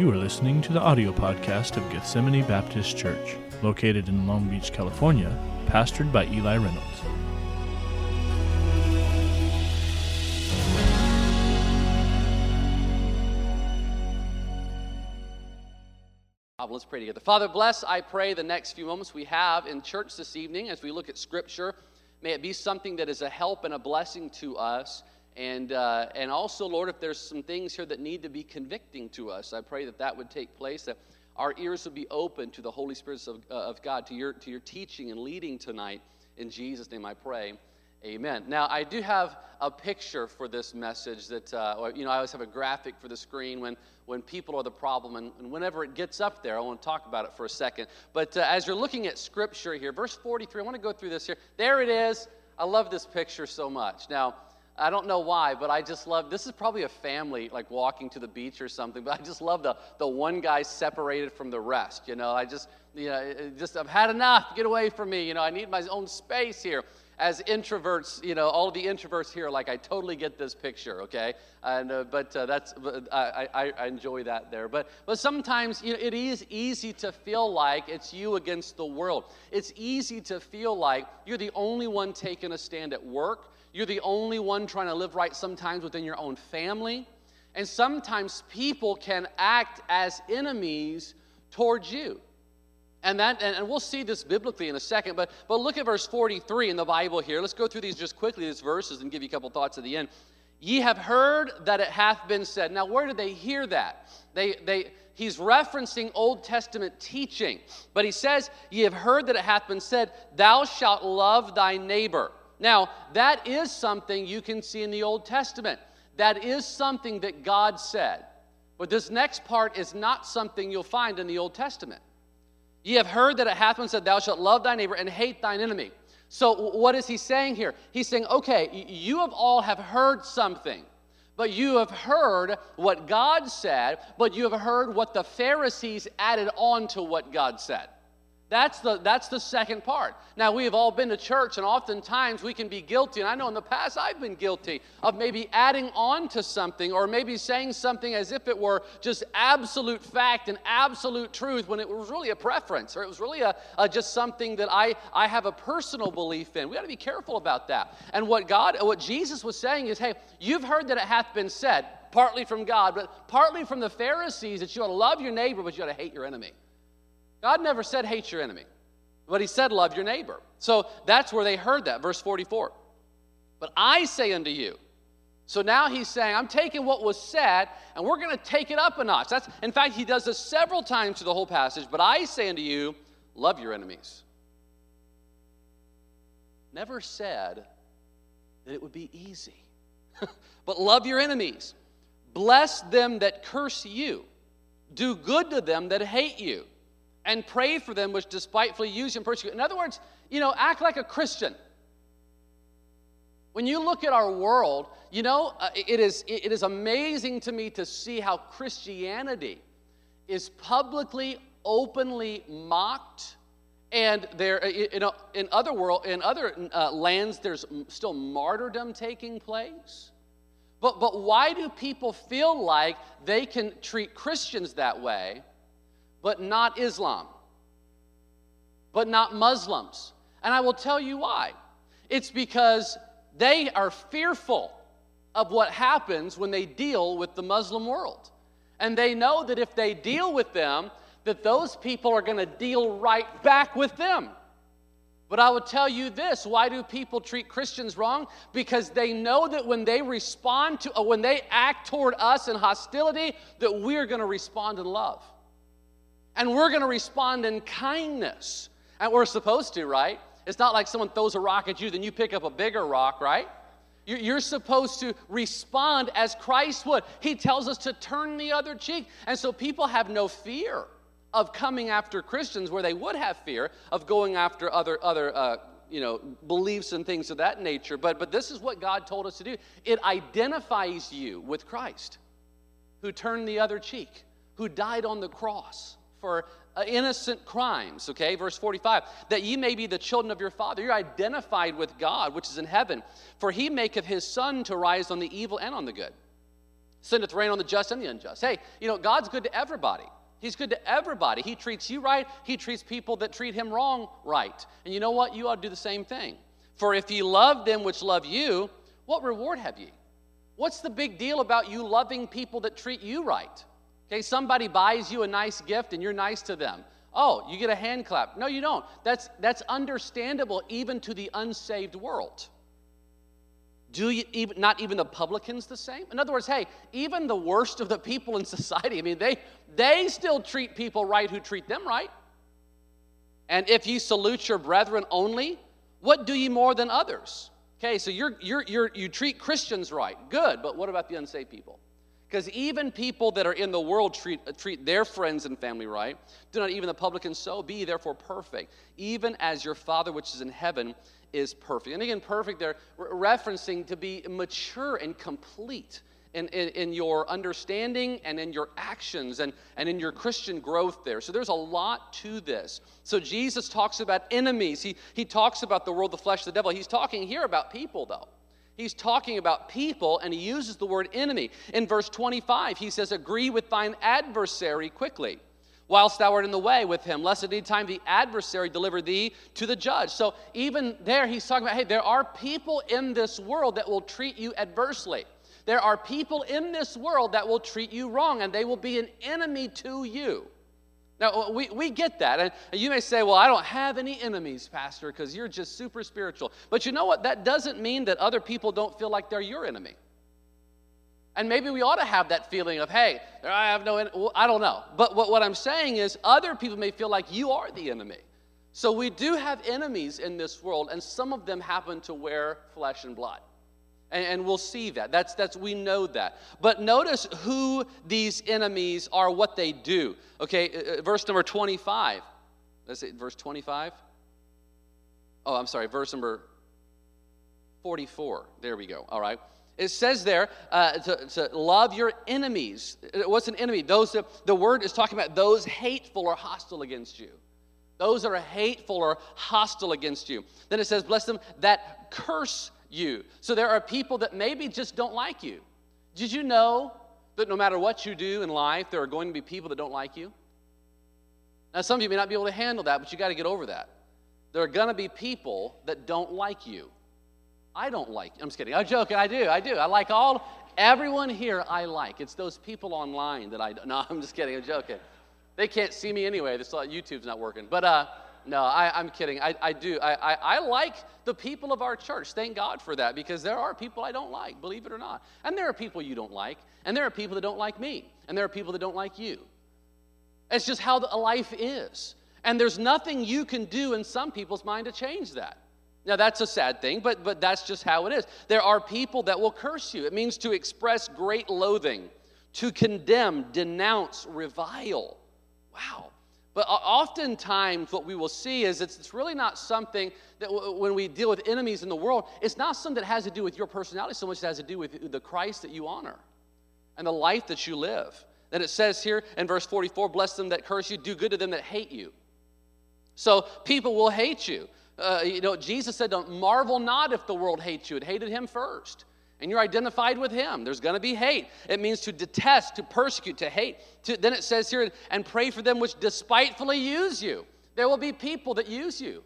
You are listening to the audio podcast of Gethsemane Baptist Church, located in Long Beach, California, pastored by Eli Reynolds. Let's pray together. Father, bless, I pray, the next few moments we have in church this evening as we look at Scripture. May it be something that is a help and a blessing to us. And, uh, and also, Lord, if there's some things here that need to be convicting to us, I pray that that would take place, that our ears would be open to the Holy Spirit of, uh, of God, to your, to your teaching and leading tonight. In Jesus' name I pray. Amen. Now, I do have a picture for this message that, uh, you know, I always have a graphic for the screen when, when people are the problem. And, and whenever it gets up there, I want to talk about it for a second. But uh, as you're looking at scripture here, verse 43, I want to go through this here. There it is. I love this picture so much. Now, I don't know why, but I just love this is probably a family like walking to the beach or something, but I just love the, the one guy separated from the rest. You know, I just, you know, just I've had enough. Get away from me. You know, I need my own space here. As introverts, you know, all of the introverts here, like I totally get this picture, okay? And uh, but uh, that's I, I, I enjoy that there. But but sometimes you know it is easy to feel like it's you against the world. It's easy to feel like you're the only one taking a stand at work you're the only one trying to live right sometimes within your own family. And sometimes people can act as enemies towards you. And that and, we'll see this biblically in a second, but but look at verse 43 in the Bible here. Let's go through these just quickly, these verses, and give you a couple thoughts at the end. Ye have heard that it hath been said. Now, where did they hear that? They they he's referencing Old Testament teaching, but he says, Ye have heard that it hath been said, Thou shalt love thy neighbor. Now, that is something you can see in the Old Testament. That is something that God said. But this next part is not something you'll find in the Old Testament. Ye have heard that it hath been said, Thou shalt love thy neighbor and hate thine enemy. So, what is he saying here? He's saying, okay, you have all have heard something, but you have heard what God said, but you have heard what the Pharisees added on to what God said. That's the, that's the second part. Now, we have all been to church, and oftentimes we can be guilty, and I know in the past I've been guilty of maybe adding on to something or maybe saying something as if it were just absolute fact and absolute truth when it was really a preference or it was really a, a just something that I, I have a personal belief in. We got to be careful about that. And what God, what Jesus was saying is, hey, you've heard that it hath been said, partly from God, but partly from the Pharisees that you ought to love your neighbor, but you ought to hate your enemy. God never said hate your enemy, but He said love your neighbor. So that's where they heard that, verse 44. But I say unto you, so now he's saying, I'm taking what was said and we're going to take it up a notch. That's, in fact, he does this several times through the whole passage. But I say unto you, love your enemies. Never said that it would be easy. but love your enemies. Bless them that curse you. Do good to them that hate you and pray for them which despitefully use and persecute. In other words, you know, act like a Christian. When you look at our world, you know, uh, it, is, it is amazing to me to see how Christianity is publicly, openly mocked. And there, you know, in other world, in other uh, lands, there's still martyrdom taking place. But, but why do people feel like they can treat Christians that way but not Islam, but not Muslims. And I will tell you why. It's because they are fearful of what happens when they deal with the Muslim world. And they know that if they deal with them, that those people are going to deal right back with them. But I will tell you this why do people treat Christians wrong? Because they know that when they respond to, uh, when they act toward us in hostility, that we're going to respond in love. And we're going to respond in kindness. And we're supposed to, right? It's not like someone throws a rock at you, then you pick up a bigger rock, right? You're supposed to respond as Christ would. He tells us to turn the other cheek. And so people have no fear of coming after Christians where they would have fear of going after other, other uh, you know, beliefs and things of that nature. But, but this is what God told us to do it identifies you with Christ, who turned the other cheek, who died on the cross for uh, innocent crimes, okay? Verse 45, that ye may be the children of your Father. You're identified with God, which is in heaven. For he maketh his sun to rise on the evil and on the good. sendeth rain on the just and the unjust. Hey, you know, God's good to everybody. He's good to everybody. He treats you right, He treats people that treat Him wrong right. And you know what? You ought to do the same thing. For if ye love them which love you, what reward have ye? What's the big deal about you loving people that treat you right? Okay, somebody buys you a nice gift and you're nice to them. Oh, you get a hand clap. No, you don't. That's, that's understandable even to the unsaved world. Do you even, not even the publicans the same? In other words, hey, even the worst of the people in society, I mean, they, they still treat people right who treat them right. And if ye salute your brethren only, what do ye more than others? Okay, so you're, you're, you're, you treat Christians right. Good, but what about the unsaved people? Because even people that are in the world treat, treat their friends and family right. Do not even the publicans so. Be therefore perfect, even as your Father which is in heaven is perfect. And again, perfect, they're referencing to be mature and complete in, in, in, your understanding and in your actions and, and in your Christian growth there. So there's a lot to this. So Jesus talks about enemies, he, he talks about the world, the flesh, the devil. He's talking here about people, though. He's talking about people, and he uses the word enemy. In verse 25, he says, Agree with thine adversary quickly, whilst thou art in the way with him, lest at any time the adversary deliver thee to the judge. So even there, he's talking about, hey, there are people in this world that will treat you adversely. There are people in this world that will treat you wrong, and they will be an enemy to you. Now, we, we get that. And you may say, well, I don't have any enemies, Pastor, because you're just super spiritual. But you know what? That doesn't mean that other people don't feel like they're your enemy. And maybe we ought to have that feeling of, hey, I have no, well, I don't know. But what, what I'm saying is, other people may feel like you are the enemy. So we do have enemies in this world, and some of them happen to wear flesh and blood. And, and, we'll see that. That's, that's, we know that. But notice who these enemies are, what they do. Okay, uh, uh verse number 25. Let's see, verse 25. Oh, I'm sorry, verse number 44. There we go. All right. It says there uh, to, to, love your enemies. Uh, what's an enemy? Those that, the word is talking about those hateful or hostile against you. Those that are hateful or hostile against you. Then it says, bless them that curse you. So there are people that maybe just don't like you. Did you know that no matter what you do in life, there are going to be people that don't like you? Now, some of you may not be able to handle that, but you got to get over that. There are going to be people that don't like you. I don't like. I'm just kidding. I'm joking. I do. I do. I like all, everyone here I like. It's those people online that I, no, I'm just kidding. I'm joking. They can't see me anyway. This YouTube's not working. But, uh, no, I, am kidding. I, I do. I, I, I, like the people of our church. Thank God for that because there are people I don't like, believe it or not. And there are people you don't like. And there are people that don't like me. And there are people that don't like you. It's just how life is. And there's nothing you can do in some people's mind to change that. Now, that's a sad thing, but, but that's just how it is. There are people that will curse you. It means to express great loathing, to condemn, denounce, revile. Wow. But oftentimes, what we will see is it's really not something that when we deal with enemies in the world, it's not something that has to do with your personality so much as it has to do with the Christ that you honor and the life that you live. Then it says here in verse 44 Bless them that curse you, do good to them that hate you. So people will hate you. Uh, you know, Jesus said, Don't marvel not if the world hates you. It hated him first and you're identified with him. There's going to be hate. It means to detest, to persecute, to hate. To, then it says here, and pray for them which despitefully use you. There will be people that use you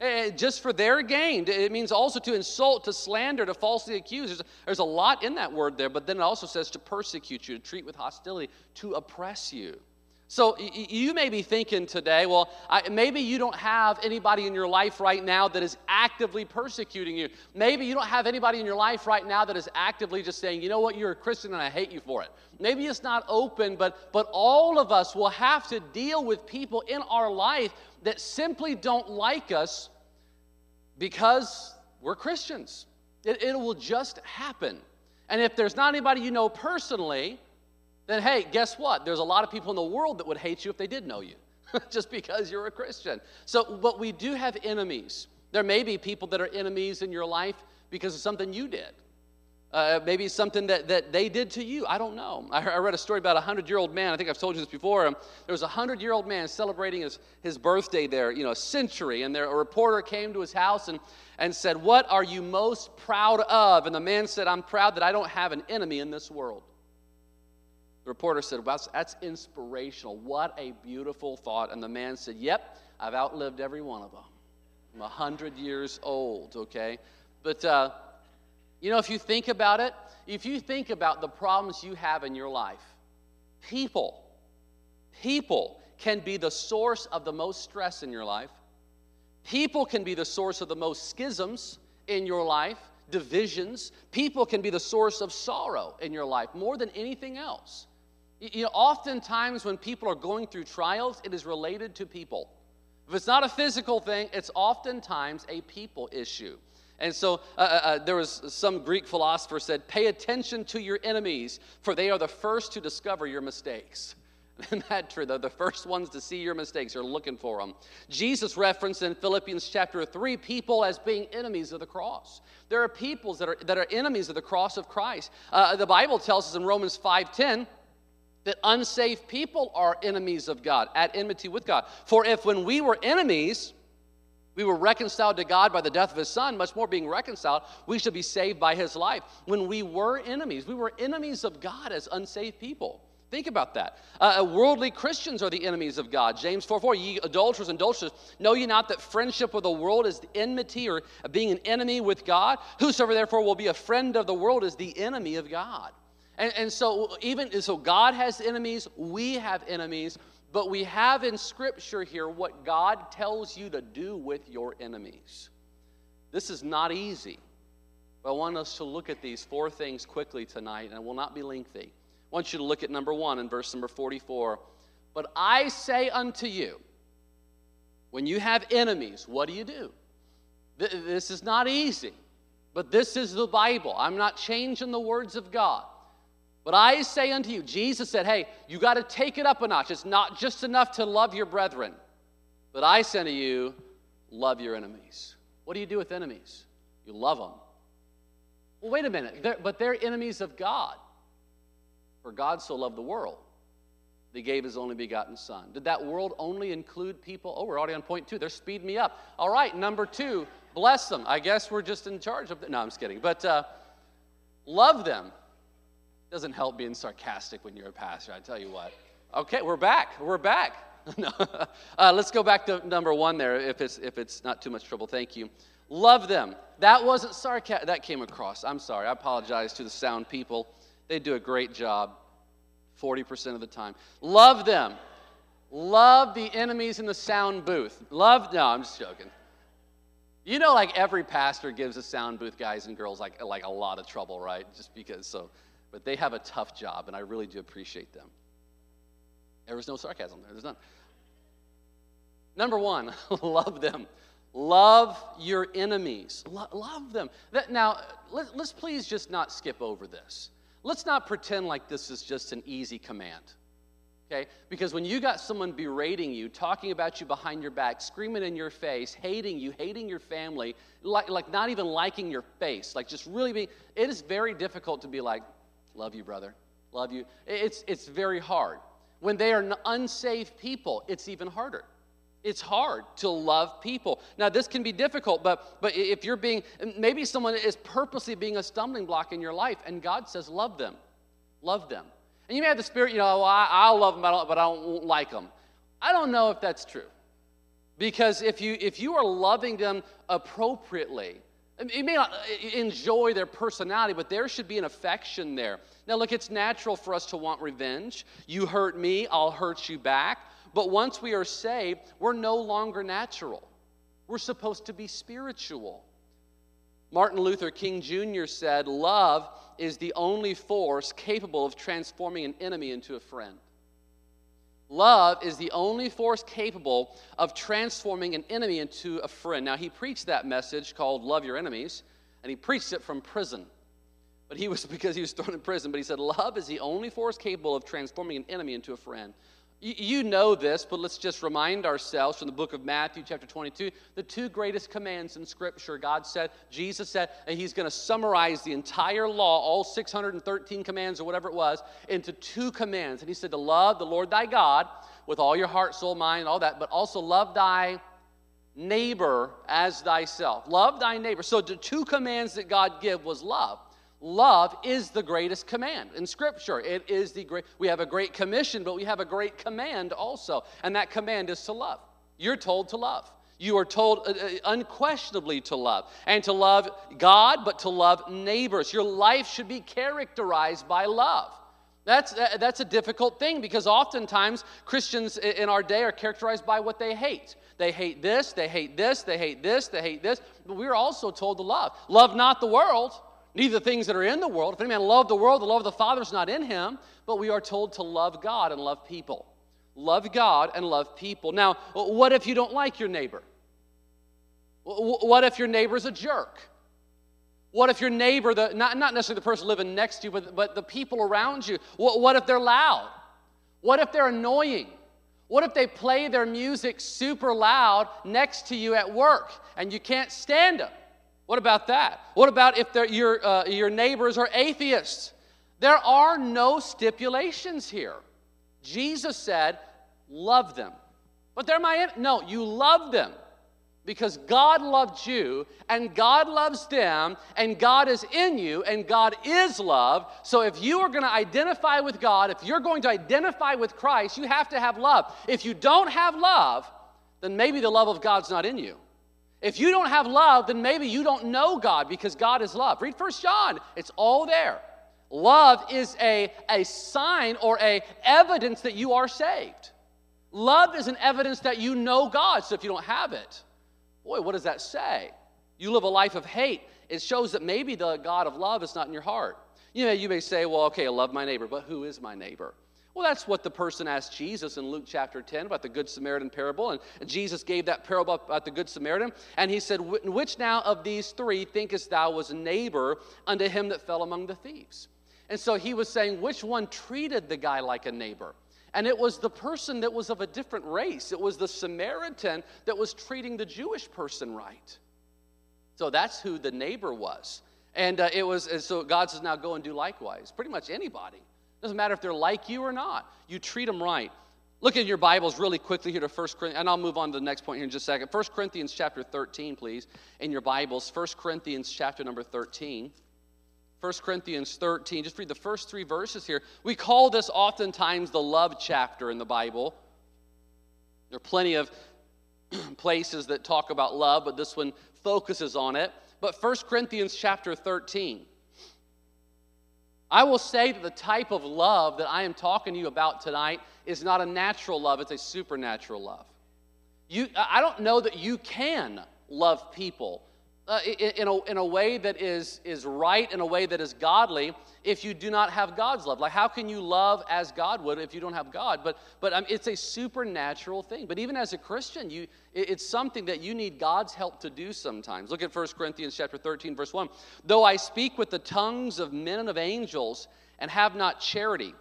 uh, just for their gain. It means also to insult, to slander, to falsely accuse. There's, there's a lot in that word there, but then it also says to persecute you, to treat with hostility, to oppress you. So you may be thinking today, well, maybe you don't have anybody in your life right now that is actively persecuting you. Maybe you don't have anybody in your life right now that is actively just saying, you know what, you're a Christian and I hate you for it. Maybe it's not open, but, but all of us will have to deal with people in our life that simply don't like us because we're Christians. It, it will just happen. And if there's not anybody you know personally, then hey, guess what? There's a lot of people in the world that would hate you if they did know you, just because you're a Christian. So, but we do have enemies. There may be people that are enemies in your life because of something you did. Uh, maybe something that, that they did to you. I don't know. I, I read a story about a 100 year old man. I think I've told you this before. Um, there was a 100 year old man celebrating his, his birthday there, you know, a century. And there, a reporter came to his house and, and said, What are you most proud of? And the man said, I'm proud that I don't have an enemy in this world. The reporter said, well, That's inspirational. What a beautiful thought. And the man said, Yep, I've outlived every one of them. I'm 100 years old, okay? But, uh, you know, if you think about it, if you think about the problems you have in your life, people, people can be the source of the most stress in your life. People can be the source of the most schisms in your life, divisions. People can be the source of sorrow in your life more than anything else. You know, oftentimes when people are going through trials, it is related to people. If it's not a physical thing, it's oftentimes a people issue. And so uh, uh, uh, there was some Greek philosopher said, "Pay attention to your enemies, for they are the first to discover your mistakes." Isn't that true? They're the first ones to see your mistakes. You're looking for them. Jesus referenced in Philippians chapter 3 people as being enemies of the cross. There are peoples that are, that are enemies of the cross of Christ. Uh, the Bible tells us in Romans 5.10 that unsaved people are enemies of God, at enmity with God. For if when we were enemies, we were reconciled to God by the death of his son, much more being reconciled, we should be saved by his life. When we were enemies, we were enemies of God as unsaved people. Think about that. Uh, uh worldly Christians are the enemies of God. James 4 4, ye adulterers and adulterers, know ye not that friendship with the world is enmity or being an enemy with God? Whosoever therefore will be a friend of the world is the enemy of God. And, and so, even so, God has enemies, we have enemies, but we have in Scripture here what God tells you to do with your enemies. This is not easy, but I want us to look at these four things quickly tonight, and it will not be lengthy. I want you to look at number one in verse number 44. But I say unto you, when you have enemies, what do you do? This is not easy, but this is the Bible. I'm not changing the words of God. But I say unto you, Jesus said, hey, you got to take it up a notch. It's not just enough to love your brethren. But I say unto you, love your enemies. What do you do with enemies? You love them. Well, wait a minute. They're, but they're enemies of God. For God so loved the world, that He gave His only begotten Son. Did that world only include people? Oh, we're already on point two. They're speeding me up. All right, number two, bless them. I guess we're just in charge of them. No, I'm just kidding. But uh, love them. Doesn't help being sarcastic when you're a pastor, I tell you what. Okay, we're back. We're back. no. uh, let's go back to number one there, if it's, if it's not too much trouble. Thank you. Love them. That wasn't sarcastic. That came across. I'm sorry. I apologize to the sound people. They do a great job 40% of the time. Love them. Love the enemies in the sound booth. Love, no, I'm just joking. You know, like every pastor gives the sound booth guys and girls like, like a lot of trouble, right? Just because, so but they have a tough job, and I really do appreciate them. There was no sarcasm there, there's none. Number one, love them. Love your enemies. Lo- love them. That, now, let, let's please just not skip over this. Let's not pretend like this is just an easy command. Okay? Because when you got someone berating you, talking about you behind your back, screaming in your face, hating you, hating your family, like, like not even liking your face, like just really being, it is very difficult to be like, Love you, brother. Love you. It's, it's very hard. When they are unsafe people, it's even harder. It's hard to love people. Now, this can be difficult, but, but if you're being, maybe someone is purposely being a stumbling block in your life, and God says, love them. Love them. And you may have the spirit, you know, well, I, love them, but I don't like them. I don't know if that's true. Because if you, if you are loving them appropriately, you may not uh, enjoy their personality, but there should be an affection there. Now, look, it's natural for us to want revenge. You hurt me, I'll hurt you back. But once we are saved, we're no longer natural. We're supposed to be spiritual. Martin Luther King Jr. said, Love is the only force capable of transforming an enemy into a friend. Love is the only force capable of transforming an enemy into a friend. Now, he preached that message called Love Your Enemies, and he preached it from prison. But he was because he was thrown in prison. But he said, Love is the only force capable of transforming an enemy into a friend. You know this, but let's just remind ourselves from the book of Matthew, chapter 22, the two greatest commands in Scripture. God said, Jesus said, and He's going to summarize the entire law, all 613 commands or whatever it was, into two commands. And He said to love the Lord thy God with all your heart, soul, mind, all that, but also love thy neighbor as thyself. Love thy neighbor. So the two commands that God gave was love. Love is the greatest command in Scripture. It is the great, we have a great commission, but we have a great command also. And that command is to love. You're told to love. You are told uh, uh, unquestionably to love, and to love God, but to love neighbors. Your life should be characterized by love. That's, uh, that's a difficult thing because oftentimes Christians in our day are characterized by what they hate. They hate this, they hate this, they hate this, they hate this. But we're also told to love. Love not the world, neither the things that are in the world. If any man love the world, the love of the Father is not in him. But we are told to love God and love people. Love God and love people. Now, what if you don't like your neighbor? What if your neighbor's a jerk? What if your neighbor, the, not, not necessarily the person living next to you, but, but the people around you, what, what if they're loud? What if they're annoying? What if they play their music super loud next to you at work and you can't stand them? What about that? What about if your, uh, your neighbors are atheists? There are no stipulations here. Jesus said, love them. But they're my, no, you love them because God loved you and God loves them and God is in you and God is love. So if you are going to identify with God, if you're going to identify with Christ, you have to have love. If you don't have love, then maybe the love of God's not in you. If you don't have love, then maybe you don't know God because God is love. Read First John, it's all there. Love is a, a sign or a evidence that you are saved. Love is an evidence that you know God. So if you don't have it, Boy, what does that say? You live a life of hate. It shows that maybe the God of love is not in your heart. You know, you may say, well, okay, I love my neighbor, but who is my neighbor? Well, that's what the person asked Jesus in Luke chapter 10 about the Good Samaritan parable. And Jesus gave that parable about the Good Samaritan. And he said, Which now of these three thinkest thou was neighbor unto him that fell among the thieves? And so he was saying, Which one treated the guy like a neighbor? And it was the person that was of a different race. It was the Samaritan that was treating the Jewish person right. So that's who the neighbor was. And uh, it was, and so God says, now go and do likewise. Pretty much anybody. Doesn't matter if they're like you or not. You treat them right. Look at your Bibles really quickly here to 1 Corinthians, and I'll move on to the next point here in just a second. 1 Corinthians chapter 13, please, in your Bibles. 1 Corinthians chapter number 13. 1 Corinthians 13, just read the first three verses here. We call this oftentimes the love chapter in the Bible. There are plenty of places that talk about love, but this one focuses on it. But 1 Corinthians chapter 13. I will say that the type of love that I am talking to you about tonight is not a natural love, it's a supernatural love. You, I don't know that you can love people uh, in, a, in a way that is, is right, in a way that is godly, if you do not have God's love. Like, how can you love as God would if you don't have God? But, but um, it's a supernatural thing. But even as a Christian, you, it, it's something that you need God's help to do sometimes. Look at 1 Corinthians chapter 13, verse 1. Though I speak with the tongues of men and of angels and have not charity,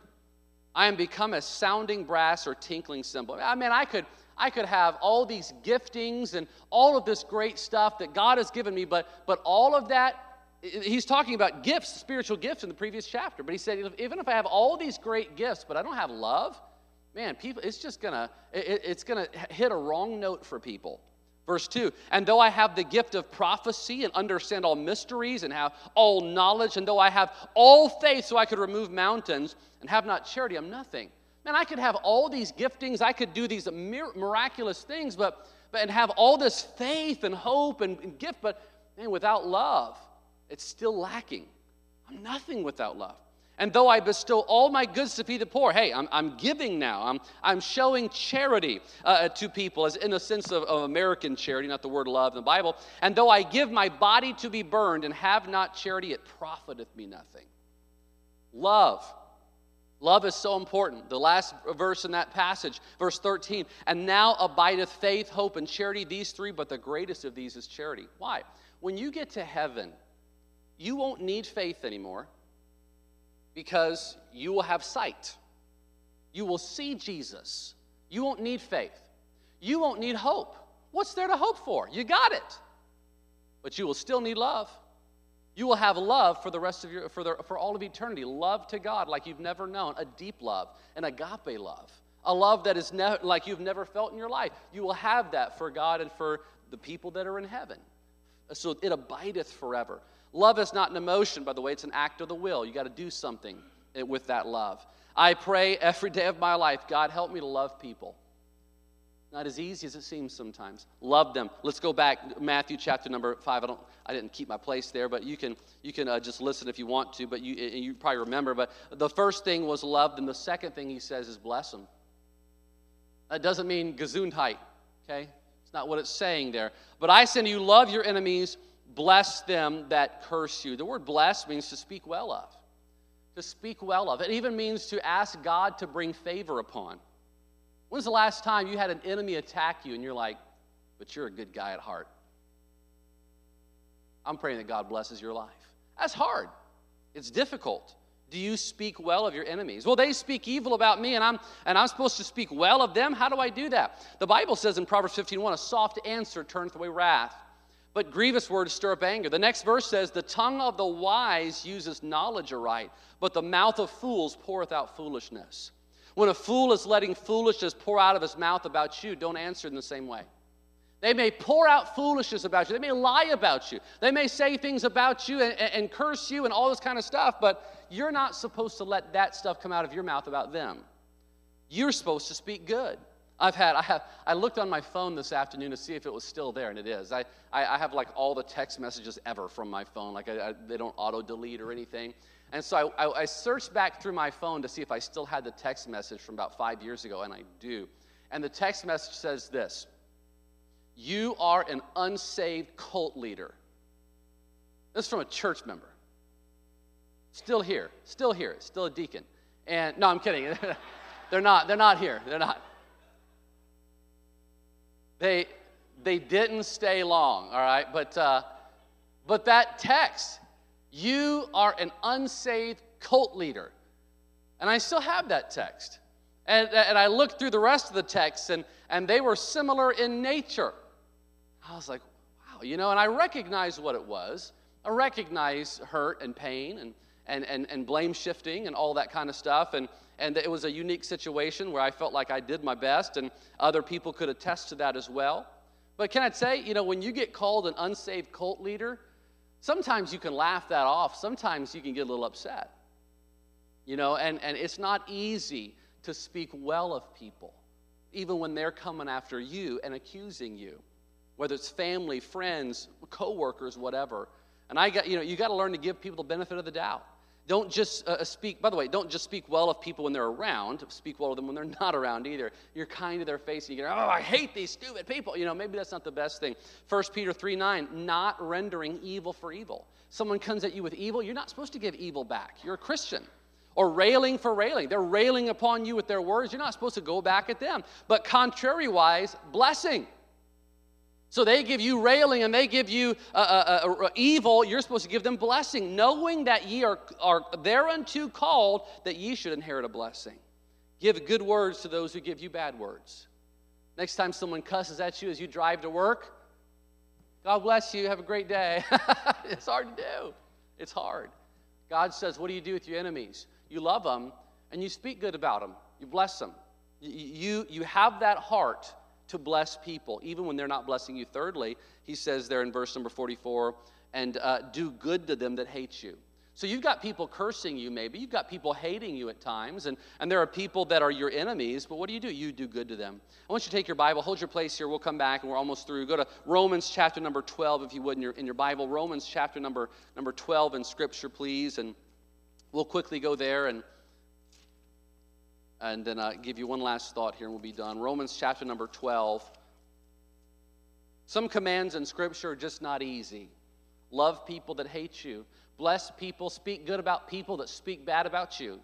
I am become a sounding brass or tinkling cymbal. I mean, I could, I could have all these giftings and all of this great stuff that God has given me, but, but all of that, he's talking about gifts, spiritual gifts in the previous chapter. But he said, even if I have all these great gifts, but I don't have love, man, people, it's just gonna, it, it's gonna hit a wrong note for people. Verse 2 And though I have the gift of prophecy and understand all mysteries and have all knowledge, and though I have all faith so I could remove mountains and have not charity, I'm nothing. Man, I could have all these giftings, I could do these miraculous things, but, but and have all this faith and hope and, and gift, but man, without love, it's still lacking. I'm nothing without love. And though I bestow all my goods to feed the poor, hey, I'm, I'm giving now. I'm, I'm showing charity uh, to people, as in the sense of, of American charity, not the word love in the Bible. And though I give my body to be burned and have not charity, it profiteth me nothing. Love Love is so important. The last verse in that passage, verse 13, and now abideth faith, hope, and charity, these three, but the greatest of these is charity. Why? When you get to heaven, you won't need faith anymore because you will have sight. You will see Jesus. You won't need faith. You won't need hope. What's there to hope for? You got it. But you will still need love. You will have love for the rest of your, for, the, for all of eternity. Love to God like you've never known, a deep love, an agape love, a love that is ne- like you've never felt in your life. You will have that for God and for the people that are in heaven. So it abideth forever. Love is not an emotion, by the way, it's an act of the will. You got to do something with that love. I pray every day of my life, God, help me to love people. Not as easy as it seems sometimes. Love them. Let's go back Matthew chapter number five. I don't. I didn't keep my place there, but you can you can uh, just listen if you want to. But you you probably remember. But the first thing was love, and the second thing he says is bless them. That doesn't mean gesundheit. Okay, it's not what it's saying there. But I to you, love your enemies, bless them that curse you. The word bless means to speak well of. To speak well of. It even means to ask God to bring favor upon. When's the last time you had an enemy attack you and you're like, but you're a good guy at heart? I'm praying that God blesses your life. That's hard, it's difficult. Do you speak well of your enemies? Well, they speak evil about me, and I'm and I'm supposed to speak well of them. How do I do that? The Bible says in Proverbs 15:1, a soft answer turneth away wrath, but grievous words stir up anger. The next verse says, The tongue of the wise uses knowledge aright, but the mouth of fools poureth out foolishness. When a fool is letting foolishness pour out of his mouth about you, don't answer in the same way. They may pour out foolishness about you. They may lie about you. They may say things about you and, and, curse you and all this kind of stuff, but you're not supposed to let that stuff come out of your mouth about them. You're supposed to speak good. I've had, I have, I looked on my phone this afternoon to see if it was still there, and it is. I, I, I have like all the text messages ever from my phone. Like I, I, they don't auto delete or anything. And so I, I, searched back through my phone to see if I still had the text message from about five years ago, and I do. And the text message says this You are an unsaved cult leader. This is from a church member. Still here, still here, still a deacon. And no, I'm kidding. they're not, they're not here. They're not. They, they didn't stay long, all right? But, uh, but that text, you are an unsaved cult leader. And I still have that text. And, and I looked through the rest of the texts, and, and they were similar in nature. I was like, wow, you know, and I recognized what it was. I recognized hurt and pain and, and, and, and blame shifting and all that kind of stuff. And, and it was a unique situation where I felt like I did my best, and other people could attest to that as well. But can I say, you know, when you get called an unsaved cult leader, Sometimes you can laugh that off, sometimes you can get a little upset. You know, and, and it's not easy to speak well of people, even when they're coming after you and accusing you, whether it's family, friends, coworkers, whatever. And I got, you know, you got to learn to give people the benefit of the doubt. Don't just uh, uh, speak, by the way, don't just speak well of people when they're around. Speak well of them when they're not around either. You're kind to their face and you get, oh, I hate these stupid people. You know, maybe that's not the best thing. 1 Peter 3 9, not rendering evil for evil. Someone comes at you with evil, you're not supposed to give evil back. You're a Christian. Or railing for railing. They're railing upon you with their words. You're not supposed to go back at them. But contrariwise, blessing. So they give you railing and they give you uh, uh, uh, uh, evil. You're supposed to give them blessing, knowing that ye are, are thereunto called that ye should inherit a blessing. Give good words to those who give you bad words. Next time someone cusses at you as you drive to work, God bless you, have a great day. it's hard to do. It's hard. God says, What do you do with your enemies? You love them and you speak good about them, you bless them. You, you, you have that heart to bless people, even when they're not blessing you. Thirdly, he says there in verse number 44, and uh, do good to them that hate you. So you've got people cursing you, maybe. You've got people hating you at times, and, and there are people that are your enemies, but what do you do? You do good to them. I want you to take your Bible, hold your place here. We'll come back, and we're almost through. Go to Romans chapter number 12, if you would, in your, in your Bible. Romans chapter number, number 12 in Scripture, please, and we'll quickly go there and and then uh, give you one last thought here and we'll be done. Romans chapter number 12. Some commands in Scripture are just not easy. Love people that hate you, bless people, speak good about people that speak bad about you,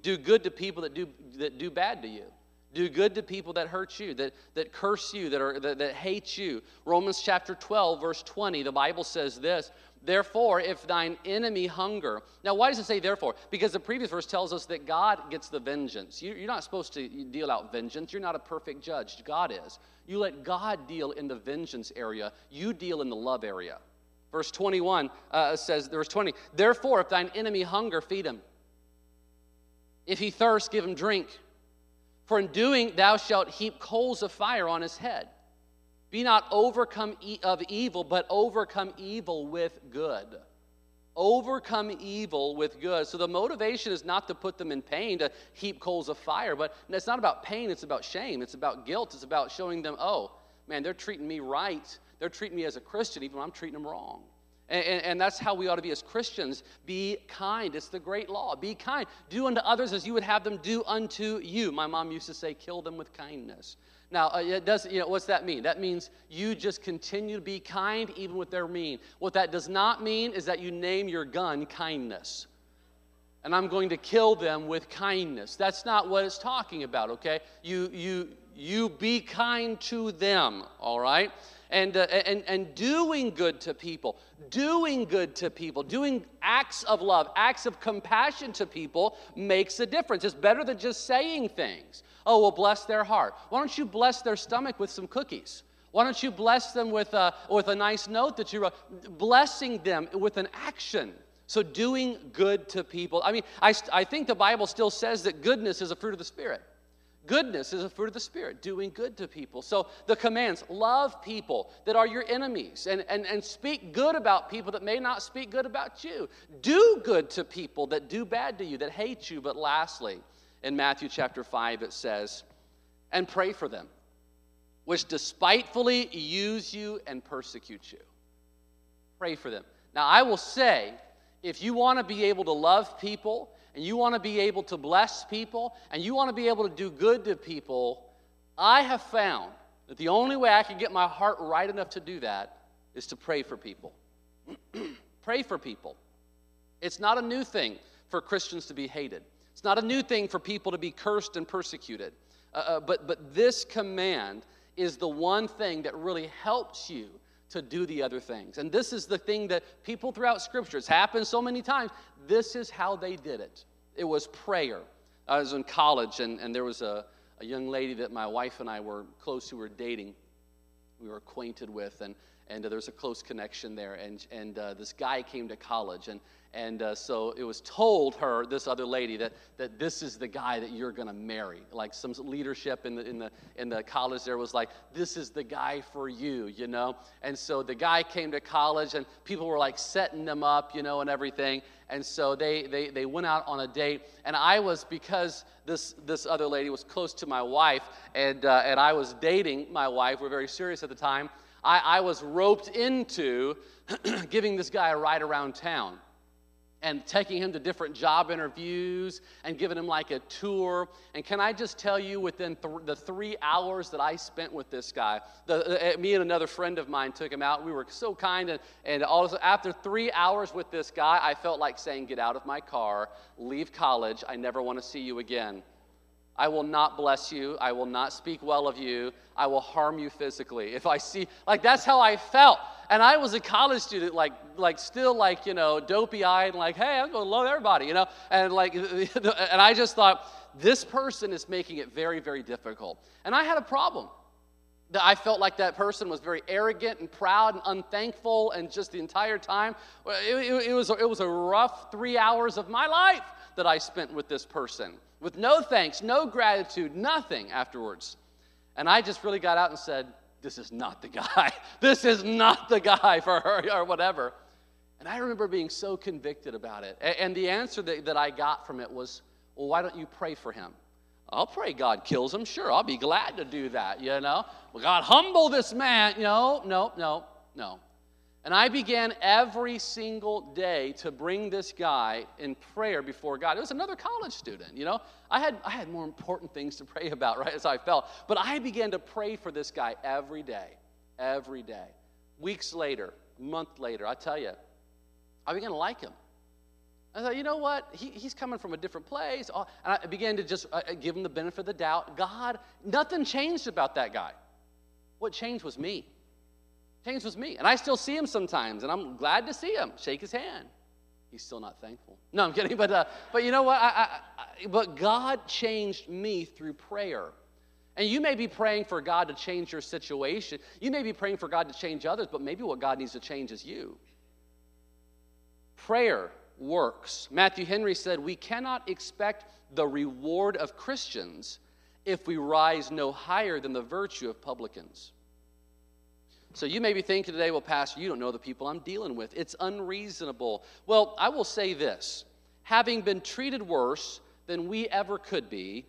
do good to people that do, that do bad to you. Do good to people that hurt you, that, that curse you, that, are, that, that hate you. Romans chapter 12, verse 20, the Bible says this Therefore, if thine enemy hunger. Now, why does it say therefore? Because the previous verse tells us that God gets the vengeance. You're not supposed to deal out vengeance. You're not a perfect judge. God is. You let God deal in the vengeance area, you deal in the love area. Verse 21 uh, says, verse 20, therefore, if thine enemy hunger, feed him. If he thirst, give him drink. For in doing, thou shalt heap coals of fire on his head. Be not overcome of evil, but overcome evil with good. overcome evil with good. So the motivation is not to put them in pain, to heap coals of fire, but it's not about pain, it's about shame, it's about guilt, it's about showing them, oh, man, they're treating me right. They're treating me as a Christian, even when I'm treating them wrong. And, and, and, that's how we ought to be as Christians. Be kind. It's the great law. Be kind. Do unto others as you would have them do unto you. My mom used to say, kill them with kindness. Now, uh, it does, you know, what's that mean? That means you just continue to be kind even with their mean. What that does not mean is that you name your gun kindness. And I'm going to kill them with kindness. That's not what it's talking about, okay? You, you, you be kind to them, all right? And, uh, and, and doing good to people, doing good to people, doing acts of love, acts of compassion to people makes a difference. It's better than just saying things. Oh, well, bless their heart. Why don't you bless their stomach with some cookies? Why don't you bless them with a, with a nice note that you wrote? Blessing them with an action. So, doing good to people. I mean, I, I think the Bible still says that goodness is a fruit of the Spirit. Goodness is a fruit of the Spirit, doing good to people. So the commands love people that are your enemies and, and, and speak good about people that may not speak good about you. Do good to people that do bad to you, that hate you. But lastly, in Matthew chapter 5, it says, and pray for them, which despitefully use you and persecute you. Pray for them. Now, I will say, if you want to be able to love people, and you want to be able to bless people and you want to be able to do good to people, I have found that the only way I can get my heart right enough to do that is to pray for people. pray for people. It's not a new thing for Christians to be hated. It's not a new thing for people to be cursed and persecuted. Uh, uh, but, but this command is the one thing that really helps you to do the other things. And this is the thing that people throughout Scripture, it's happened so many times, this is how they did it. It was prayer. I was in college, and, and there was a, a young lady that my wife and I were close who were dating. We were acquainted with, and, and uh, there was a close connection there. And, and uh, this guy came to college, and, and uh, so it was told her, this other lady, that, that this is the guy that you're going to marry. Like some leadership in the, in, the, in the college there was like, this is the guy for you, you know? And so the guy came to college and people were like setting them up, you know, and everything. And so they, they, they went out on a date. And I was, because this, this other lady was close to my wife and, uh, and I was dating my wife, we we're very serious at the time, I, I was roped into giving this guy a ride around town and taking him to different job interviews and giving him like a tour. And can I just tell you, within th- the three hours that I spent with this guy, the, uh, me and another friend of mine took him out. We were so kind. And, and also, after three hours with this guy, I felt like saying, Get out of my car, leave college. I never want to see you again. I will not bless you. I will not speak well of you. I will harm you physically. If I see, like, that's how I felt. And I was a college student, like, like still like, you know, dopey eyed, like, hey, I'm going to love everybody, you know? And like, and I just thought, this person is making it very, very difficult. And I had a problem. That I felt like that person was very arrogant and proud and unthankful, and just the entire time, it, it, it was, it was a rough three hours of my life that I spent with this person with no thanks, no gratitude, nothing afterwards. And I just really got out and said, This is not the guy. This is not the guy for her or whatever. And I remember being so convicted about it. And the answer that, I got from it was, Well, why don't you pray for him? I'll pray God kills him. Sure, I'll be glad to do that, you know. Well, God, humble this man. No, no, no, no. And I began every single day to bring this guy in prayer before God. It was another college student, you know. I had, I had more important things to pray about, right, as I felt. But I began to pray for this guy every day, every day. Weeks later, month later, I tell you, I began to like him. I thought, you know what? He, he's coming from a different place. And I began to just uh, give him the benefit of the doubt. God, nothing changed about that guy. What changed was me. James was me. And I still see him sometimes, and I'm glad to see him, shake his hand. He's still not thankful. No, I'm kidding. But, uh, but you know what? I, I, I, but God changed me through prayer. And you may be praying for God to change your situation. You may be praying for God to change others, but maybe what God needs to change is you. Prayer works. Matthew Henry said, We cannot expect the reward of Christians if we rise no higher than the virtue of publicans. So you may be thinking today, well, Pastor, you don't know the people I'm dealing with. It's unreasonable. Well, I will say this having been treated worse than we ever could be,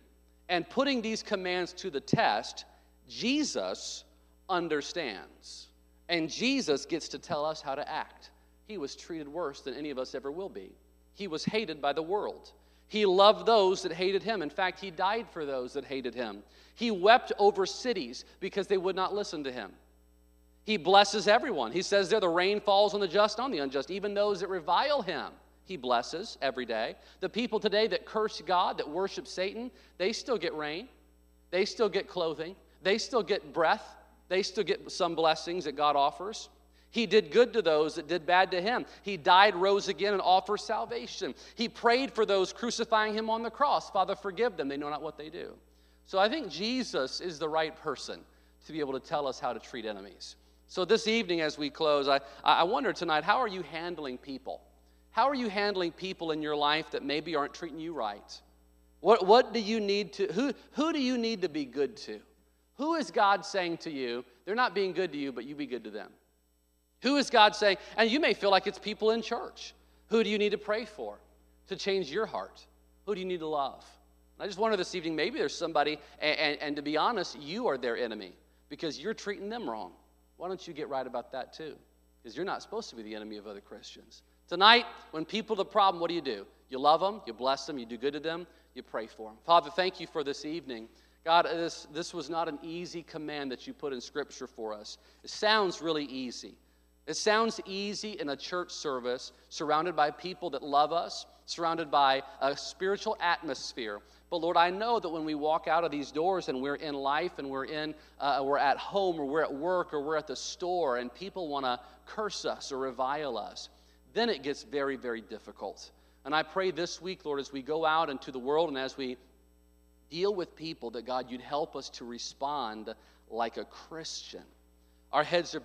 and putting these commands to the test, Jesus understands. And Jesus gets to tell us how to act. He was treated worse than any of us ever will be. He was hated by the world. He loved those that hated him. In fact, he died for those that hated him. He wept over cities because they would not listen to him. He blesses everyone. He says there the rain falls on the just on the unjust, even those that revile him. He blesses every day. The people today that curse God, that worship Satan, they still get rain. They still get clothing. They still get breath. They still get some blessings that God offers. He did good to those that did bad to him. He died, rose again, and offers salvation. He prayed for those crucifying him on the cross. Father, forgive them. They know not what they do. So I think Jesus is the right person to be able to tell us how to treat enemies. So, this evening, as we close, I, I wonder tonight how are you handling people? How are you handling people in your life that maybe aren't treating you right? What, what do you need to, who, who do you need to be good to? Who is God saying to you, they're not being good to you, but you be good to them? Who is God saying, and you may feel like it's people in church. Who do you need to pray for to change your heart? Who do you need to love? I just wonder this evening, maybe there's somebody, and, and, and to be honest, you are their enemy because you're treating them wrong. Why don't you get right about that too? Because you're not supposed to be the enemy of other Christians. Tonight, when people a problem, what do you do? You love them, you bless them, you do good to them, you pray for them. Father, thank you for this evening. God, uh, this, this was not an easy command that you put in Scripture for us. It sounds really easy. It sounds easy in a church service surrounded by people that love us, surrounded by a spiritual atmosphere. But Lord, I know that when we walk out of these doors and we're in life and we're in, uh, we're at home or we're at work or we're at the store and people want to curse us or revile us, then it gets very, very difficult. And I pray this week, Lord, as we go out into the world and as we deal with people, that God, you'd help us to respond like a Christian. Our heads are